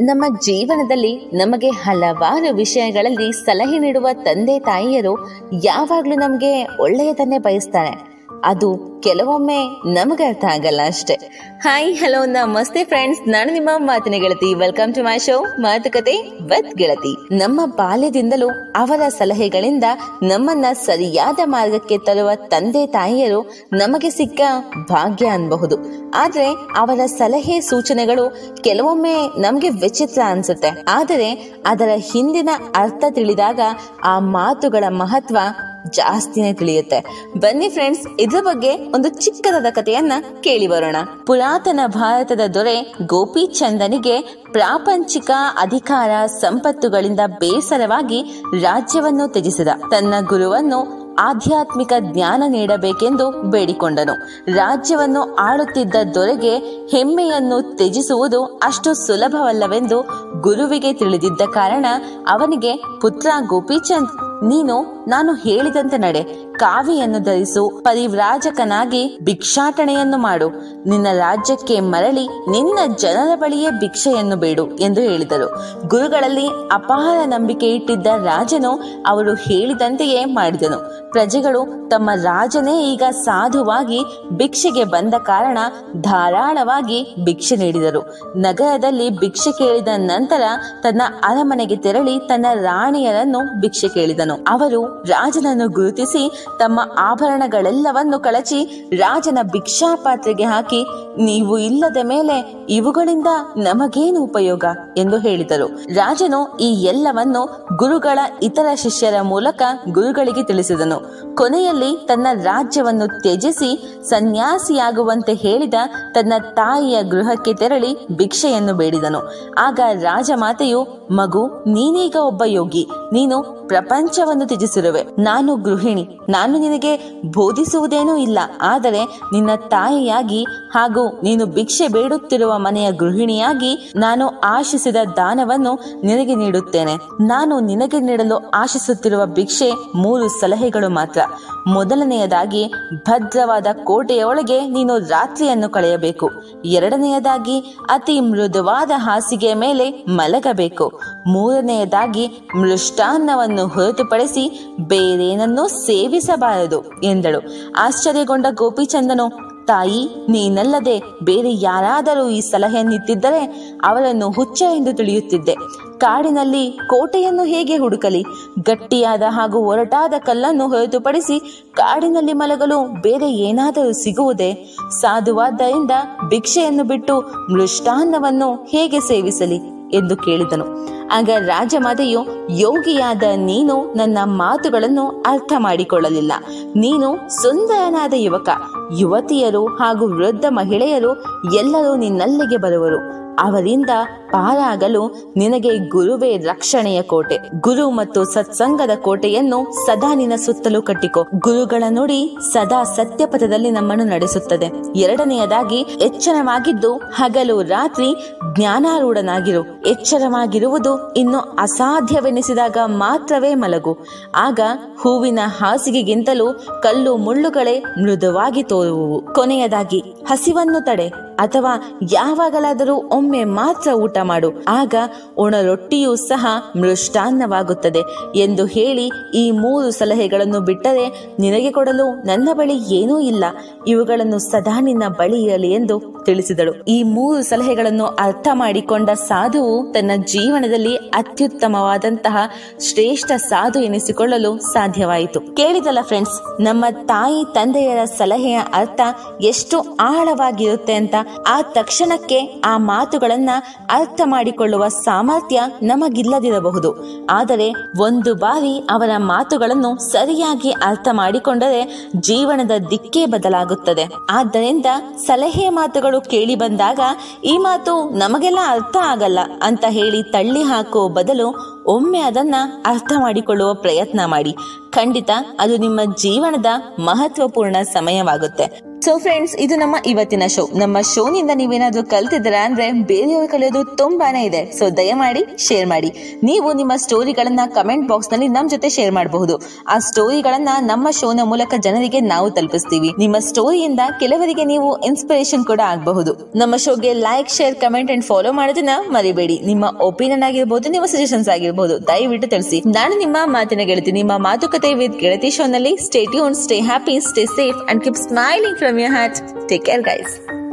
ನಮ್ಮ ಜೀವನದಲ್ಲಿ ನಮಗೆ ಹಲವಾರು ವಿಷಯಗಳಲ್ಲಿ ಸಲಹೆ ನೀಡುವ ತಂದೆ ತಾಯಿಯರು ಯಾವಾಗಲೂ ನಮಗೆ ಒಳ್ಳೆಯದನ್ನೇ ಬಯಸ್ತಾರೆ. ಅದು ಕೆಲವೊಮ್ಮೆ ನಮಗೆ ಅರ್ಥ ಆಗಲ್ಲ ಅಷ್ಟೇ. ಹಾಯ್, ಹಲೋ, ನಮಸ್ತೆ ಫ್ರೆಂಡ್ಸ್ ನಾನು ನಿಮ್ಮ ಮಾತಿನ ಗೆಳತಿ. ವೆಲ್ಕಮ್ ಟು ಮೈ ಶೋ ಮಾತುಕತೆ ವಿತ್ ಗೆಳತಿ. ನಮ್ಮ ಬಾಲ್ಯದಿಂದಲೂ ಅವರ ಸಲಹೆಗಳಿಂದ ನಮ್ಮನ್ನ ಸರಿಯಾದ ಮಾರ್ಗಕ್ಕೆ ತರುವ ತಂದೆ ತಾಯಿಯರು ನಮಗೆ ಸಿಕ್ಕ ಭಾಗ್ಯ ಅನ್ಬಹುದು. ಆದ್ರೆ ಅವರ ಸಲಹೆ ಸೂಚನೆಗಳು ಕೆಲವೊಮ್ಮೆ ನಮಗೆ ವಿಚಿತ್ರ ಅನ್ಸುತ್ತೆ. ಆದರೆ ಅದರ ಹಿಂದಿನ ಅರ್ಥ ತಿಳಿದಾಗ ಆ ಮಾತುಗಳ ಮಹತ್ವ ಜಾಸ್ತಿನೇ ತಿಳಿಯುತ್ತೆ. ಬನ್ನಿ ಫ್ರೆಂಡ್ಸ್ ಇದ್ರ ಬಗ್ಗೆ ಒಂದು ಚಿಕ್ಕದಾದ ಕಥೆಯನ್ನ ಕೇಳಿ ಬರೋಣ. ಪುರಾತನ ಭಾರತದ ದೊರೆ ಗೋಪಿ ಚಂದನಿಗೆ ಪ್ರಾಪಂಚಿಕ ಅಧಿಕಾರ ಸಂಪತ್ತುಗಳಿಂದ ಬೇಸರವಾಗಿ ರಾಜ್ಯವನ್ನು ತ್ಯಜಿಸಿದ. ತನ್ನ ಗುರುವನ್ನು ಆಧ್ಯಾತ್ಮಿಕ ಜ್ಞಾನ ನೀಡಬೇಕೆಂದು ಬೇಡಿಕೊಂಡನು. ರಾಜ್ಯವನ್ನು ಆಳುತ್ತಿದ್ದ ದೊರೆಗೆ ಹೆಮ್ಮೆಯನ್ನು ತ್ಯಜಿಸುವುದು ಅಷ್ಟು ಸುಲಭವಲ್ಲವೆಂದು ಗುರುವಿಗೆ ತಿಳಿದಿದ್ದ ಕಾರಣ ಅವನಿಗೆ ಪುತ್ರ ಗೋಪಿಚಂದ್ ನೀನು ನಾನು ಹೇಳಿದಂತೆ ನಡೆ. ಕಾವಿಯನ್ನು ಧರಿಸು, ಪರಿವ್ರಾಜಕನಾಗಿ ಭಿಕ್ಷಾಟನೆಯನ್ನು ಮಾಡು. ನಿನ್ನ ರಾಜ್ಯಕ್ಕೆ ಮರಳಿ ನಿನ್ನ ಜನರ ಬಳಿಯೇ ಭಿಕ್ಷೆಯನ್ನು ಬೇಡು ಎಂದು ಹೇಳಿದರು. ಗುರುಗಳಲ್ಲಿ ಅಪಾರ ನಂಬಿಕೆ ಇಟ್ಟಿದ್ದ ರಾಜನು ಅವರು ಹೇಳಿದಂತೆಯೇ ಮಾಡಿದನು. ಪ್ರಜೆಗಳು ತಮ್ಮ ರಾಜನೇ ಈಗ ಸಾಧುವಾಗಿ ಭಿಕ್ಷೆಗೆ ಬಂದ ಕಾರಣ ಧಾರಾಳವಾಗಿ ಭಿಕ್ಷೆ ನೀಡಿದರು. ನಗರದಲ್ಲಿ ಭಿಕ್ಷೆ ಕೇಳಿದ ನಂತರ ತನ್ನ ಅರಮನೆಗೆ ತೆರಳಿ ತನ್ನ ರಾಣಿಯರನ್ನು ಭಿಕ್ಷೆ ಕೇಳಿದನು. ಅವರು ರಾಜನನ್ನು ಗುರುತಿಸಿ ತಮ್ಮ ಆಭರಣಗಳೆಲ್ಲವನ್ನು ಕಳಚಿ ರಾಜನ ಭಿಕ್ಷಾ ಪಾತ್ರೆಗೆ ಹಾಕಿ, ನೀವು ಇಲ್ಲದ ಮೇಲೆ ಇವುಗಳಿಂದ ನಮಗೇನು ಉಪಯೋಗ? ಎಂದು ಹೇಳಿದರು. ರಾಜನು ಈ ಎಲ್ಲವನ್ನು ಗುರುಗಳ ಇತರ ಶಿಷ್ಯರ ಮೂಲಕ ಗುರುಗಳಿಗೆ ತಿಳಿಸಿದನು. ಕೊನೆಯಲ್ಲಿ ತನ್ನ ರಾಜ್ಯವನ್ನು ತ್ಯಜಿಸಿ ಸನ್ಯಾಸಿಯಾಗುವಂತೆ ಹೇಳಿದ ತನ್ನ ತಾಯಿಯ ಗೃಹಕ್ಕೆ ತೆರಳಿ ಭಿಕ್ಷೆಯನ್ನು ಬೇಡಿದನು. ಆಗ ರಾಜಮಾತೆಯು, ಮಗು, ನೀನೀಗ ಒಬ್ಬ ಯೋಗಿ. ನೀನು ಪ್ರಪಂಚವನ್ನು ತ್ಯಜಿಸಿರುವೆ. ನಾನು ಗೃಹಿಣಿ. ನಾನು ನಿನಗೆ ಬೋಧಿಸುವುದೇನೂ ಇಲ್ಲ. ಆದರೆ ನಿನ್ನ ತಾಯಿಯಾಗಿ ಹಾಗೂ ನೀನು ಭಿಕ್ಷೆ ಬೇಡುತ್ತಿರುವ ಮನೆಯ ಗೃಹಿಣಿಯಾಗಿ ನಾನು ಆಶಿಸಿದ ದಾನವನ್ನು ನಿನಗೆ ನೀಡುತ್ತೇನೆ. ನಾನು ನಿನಗೆ ನೀಡಲು ಆಶಿಸುತ್ತಿರುವ ಭಿಕ್ಷೆ ಮೂರು ಸಲಹೆಗಳು ಮಾತ್ರ. ಮೊದಲನೆಯದಾಗಿ, ಭದ್ರವಾದ ಕೋಟೆಯೊಳಗೆ ನೀನು ರಾತ್ರಿಯನ್ನು ಕಳೆಯಬೇಕು. ಎರಡನೆಯದಾಗಿ, ಅತಿ ಮೃದುವಾದ ಹಾಸಿಗೆಯ ಮೇಲೆ ಮಲಗಬೇಕು. ಮೂರನೆಯದಾಗಿ ಮೃಷ್ಟಾನ್ನವನ್ನು ಹೊರತುಪಡಿಸಿ ಬೇರೇನನ್ನೂ ಸೇವಿಸಬಾರದು ಎಂದಳು. ಆಶ್ಚರ್ಯಗೊಂಡ ಗೋಪಿಚಂದನು, ತಾಯಿ, ನೀನಲ್ಲದೆ ಬೇರೆ ಯಾರಾದರೂ ಈ ಸಲಹೆಯನ್ನಿತ್ತಿದ್ದರೆ ಅವರನ್ನು ಹುಚ್ಚ ಎಂದು ತಿಳಿಯುತ್ತಿದ್ದೆ. ಕಾಡಿನಲ್ಲಿ ಕೋಟೆಯನ್ನು ಹೇಗೆ ಹುಡುಕಲಿ? ಗಟ್ಟಿಯಾದ ಹಾಗೂ ಒರಟಾದ ಕಲ್ಲನ್ನು ಹೊರತುಪಡಿಸಿ ಕಾಡಿನಲ್ಲಿ ಮಲಗಲು ಬೇರೆ ಏನಾದರೂ ಸಿಗುವುದೇ? ಸಾಧುವಾದ್ದರಿಂದ ಭಿಕ್ಷೆಯನ್ನು ಬಿಟ್ಟು ಮೃಷ್ಟಾನ್ನವನ್ನು ಹೇಗೆ ಸೇವಿಸಲಿ? ಎಂದು ಕೇಳಿದನು. ಆಗ ರಾಜಮಾತೆಯು, ಯೋಗಿಯಾದ ನೀನು ನನ್ನ ಮಾತುಗಳನ್ನು ಅರ್ಥ ಮಾಡಿಕೊಳ್ಳಲಿಲ್ಲ ನೀನು ಸುಂದರನಾದ ಯುವಕ. ಯುವತಿಯರು ಹಾಗೂ ವೃದ್ಧ ಮಹಿಳೆಯರು ಎಲ್ಲರೂ ನಿನ್ನಲ್ಲಿಗೆ ಬರುವರು. ಅವರಿಂದ ಪಾರಾಗಲು ನಿನಗೆ ಗುರುವೇ ರಕ್ಷಣೆಯ ಕೋಟೆ, ಗುರು ಮತ್ತು ಸತ್ಸಂಗದ ಕೋಟೆಯನ್ನು ಸದಾ ನಿನ್ನ ಸುತ್ತಲೂ ಕಟ್ಟಿಕೊ. ಗುರುಗಳ ನುಡಿ ಸದಾ ಸತ್ಯಪಥದಲ್ಲಿ ನಮ್ಮನ್ನು ನಡೆಸುತ್ತದೆ. ಎರಡನೆಯದಾಗಿ, ಎಚ್ಚರವಾಗಿದ್ದು ಹಗಲು ರಾತ್ರಿ ಜ್ಞಾನಾರೂಢನಾಗಿರು. ಎಚ್ಚರವಾಗಿರುವುದು ಇನ್ನು ಅಸಾಧ್ಯವೆನಿಸಿದಾಗ ಮಾತ್ರವೇ ಮಲಗು. ಆಗ ಹೂವಿನ ಹಾಸಿಗೆಗಿಂತಲೂ ಕಲ್ಲು ಮುಳ್ಳುಗಳೇ ಮೃದುವಾಗಿ ತೋರುವುವು. ಕೊನೆಯದಾಗಿ, ಹಸಿವನ್ನು ತಡೆ. ಅಥವಾ ಯಾವಾಗಲಾದರೂ ಒಮ್ಮೆ ಮಾತ್ರ ಊಟ ಮಾಡು. ಆಗ ಒಣ ರೊಟ್ಟಿಯೂ ಸಹ ಮೃಷ್ಟಾನ್ನವಾಗುತ್ತದೆ ಎಂದು ಹೇಳಿ ಈ ಮೂರು ಸಲಹೆಗಳನ್ನು ಬಿಟ್ಟರೆ ನಿನಗೆ ಕೊಡಲು ನನ್ನ ಬಳಿ ಏನೂ ಇಲ್ಲ. ಇವುಗಳನ್ನು ಸದಾ ನಿನ್ನ ಬಳಿ ಇರಲಿ ಎಂದು ತಿಳಿಸಿದಳು. ಈ ಮೂರು ಸಲಹೆಗಳನ್ನು ಅರ್ಥ ಮಾಡಿಕೊಂಡ ಸಾಧುವು ತನ್ನ ಜೀವನದಲ್ಲಿ ಅತ್ಯುತ್ತಮವಾದಂತಹ ಶ್ರೇಷ್ಠ ಸಾಧು ಎನಿಸಿಕೊಳ್ಳಲು ಸಾಧ್ಯವಾಯಿತು. ಕೇಳಿದಲ್ಲ ಫ್ರೆಂಡ್ಸ್ ನಮ್ಮ ತಾಯಿ ತಂದೆಯರ ಸಲಹೆಯ ಅರ್ಥ ಎಷ್ಟು ಆಳವಾಗಿರುತ್ತೆ ಅಂತ ಆ ತಕ್ಷಣಕ್ಕೆ ಆ ಮಾತುಗಳನ್ನ ಅರ್ಥ ಮಾಡಿಕೊಳ್ಳುವ ಸಾಮರ್ಥ್ಯ ನಮಗಿಲ್ಲದಿರಬಹುದು. ಆದರೆ ಒಂದು ಬಾರಿ ಅವರ ಮಾತುಗಳನ್ನು ಸರಿಯಾಗಿ ಅರ್ಥ ಮಾಡಿಕೊಂಡರೆ ಜೀವನದ ದಿಕ್ಕೇ ಬದಲಾಗುತ್ತದೆ. ಆದ್ದರಿಂದ ಸಲಹೆ ಮಾತುಗಳು ಕೇಳಿ ಬಂದಾಗ ಈ ಮಾತು ನಮಗೆಲ್ಲ ಅರ್ಥ ಆಗಲ್ಲ ಅಂತ ಹೇಳಿ ತಳ್ಳಿ ಹಾಕುವ ಬದಲು ಒಮ್ಮೆ ಅದನ್ನ ಅರ್ಥ ಮಾಡಿಕೊಳ್ಳುವ ಪ್ರಯತ್ನ ಮಾಡಿ. ಖಂಡಿತ ಅದು ನಿಮ್ಮ ಜೀವನದ ಮಹತ್ವಪೂರ್ಣ ಸಮಯವಾಗುತ್ತೆ. ಸೊ ಫ್ರೆಂಡ್ಸ್ ಇದು ನಮ್ಮ ಇವತ್ತಿನ ಶೋ ನಮ್ಮ ಶೋನಿಂದ ನೀವೇನಾದ್ರೂ ಕಲ್ತಿದ್ದೀರಾ ಅಂದ್ರೆ ಬೇರೆಯವರು ಕಲಿಯೋದು ತುಂಬಾನೇ ಇದೆ. ಸೊ ದಯಮಾಡಿ ಶೇರ್ ಮಾಡಿ. ನೀವು ನಿಮ್ಮ ಸ್ಟೋರಿಗಳನ್ನ ಕಮೆಂಟ್ ಬಾಕ್ಸ್ನಲ್ಲಿ ನಮ್ಮ ಜೊತೆ ಶೇರ್ ಮಾಡಬಹುದು. ಆ ಸ್ಟೋರಿಗಳನ್ನ ನಮ್ಮ ಶೋನ ಮೂಲಕ ಜನರಿಗೆ ನಾವು ತಲುಪಿಸ್ತೀವಿ. ನಿಮ್ಮ ಸ್ಟೋರಿಯಿಂದ ಕೆಲವರಿಗೆ ನೀವು ಇನ್ಸ್ಪಿರೇಷನ್ ಕೂಡ ಆಗಬಹುದು. ನಮ್ಮ ಶೋಗೆ like share comment and follow ಮಾಡೋದನ್ನ ಮರಿಬೇಡಿ. ನಿಮ್ಮ ಒಪಿನಿಯನ್ ಆಗಿರ್ಬೋದು, ನಿಮ್ಮ ಸಜೆಷನ್ಸ್ ಆಗಿರ್ಬೋದು, ದಯವಿಟ್ಟು ತಿಳಿಸಿ. ನಾನು ನಿಮ್ಮ ಮಾತಿನ ಗೆಳತಿ, ನಿಮ್ಮ ಮಾತುಕತೆ ವಿತ್ ಗೆಳತಿ ಶೋನಲ್ಲಿ stay tune stay happy stay safe and keep smiling from your heart. Take care, guys.